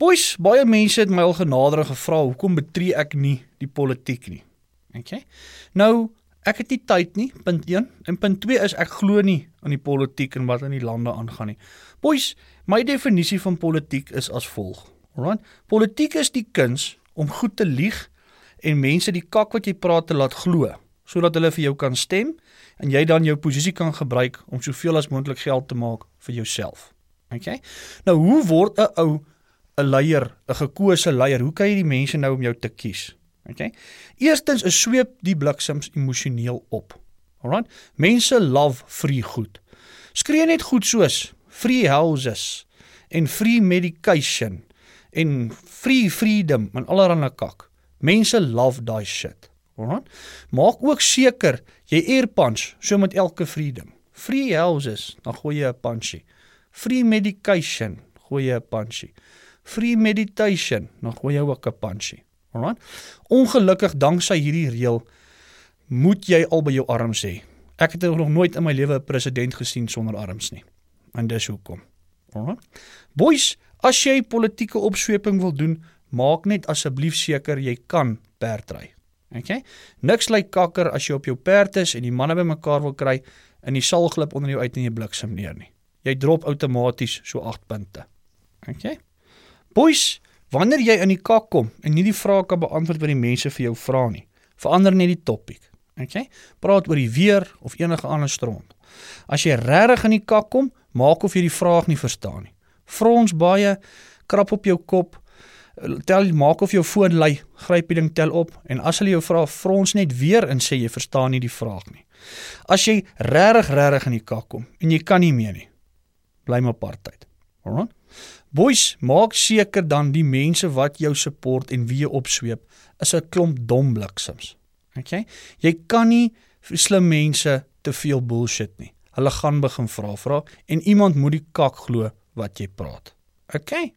Boys, baie mense het my al genader en gevra hoekom betree ek nie die politiek nie. Okay? Nou, ek het nie tyd nie, punt 1. En punt 2 is ek glo nie aan die politiek en wat in die lande aangaan nie. Boys, my definisie van politiek is as volg. Alright? Politiek is die kuns om goed te lieg en mense die kak wat jy praat te laat glo sodat hulle vir jou kan stem en jy dan jou posisie kan gebruik om soveel as moontlik geld te maak vir jouself. OK? Nou hoe word 'n ou 'n leier, 'n gekose leier? Hoe kan jy die mense nou om jou te kies? OK? Eerstens is sweep die bliksems emosioneel op. Alright? Mense love free goed. Skree net goed soos free houses en free medication en free freedom en allerlei kak. Mense love daai shit. Alright? Maak ook seker jy eer punch so met elke freedom. Free houses, dan gooi jy 'n punchy. Free medication, gooi jy 'n punchy. Free meditation, dan gooi jy ook 'n punchy. Alright? Ongelukkig danksy hierdie reël moet jy al by jou arms hê. Ek het nog nooit in my lewe 'n president gesien sonder arms nie. En dis hoekom. Alright? Boys, as jy politieke opsweping wil doen, maak net asseblief seker jy kan perdry. Okay? Niks lyk kakker as jy op jou perd is en die manne bymekaar wil kry en die sal glip onder jou uit en jy bliksem neer nie. Jy drop outomaties so 8 punte. Okay? Boys, wanneer jy in die kak kom en nie die vrae kan beantwoord wat die mense vir jou vra nie, verander net die topik. Okay? Praat oor die weer of enige ander stront. As jy regtig in die kak kom, maak of jy die vraag nie verstaan nie. Frons baie, krap op jou kop, tel maak of jou foon lui, gryp die ding tel op en as hulle jou vra frons net weer en sê jy verstaan nie die vraag nie. As jy regtig regtig in die kak kom en jy kan nie meer nie, bly maar apartheid. Alright? Boys, maak seker dan die mense wat jou support en wie jy opsweep is 'n klomp dom bliksems. Okay? Jy kan nie vir slim mense te veel bullshit nie. Hulle gaan begin vra vra en iemand moet die kak glo wat jy praat. Okay?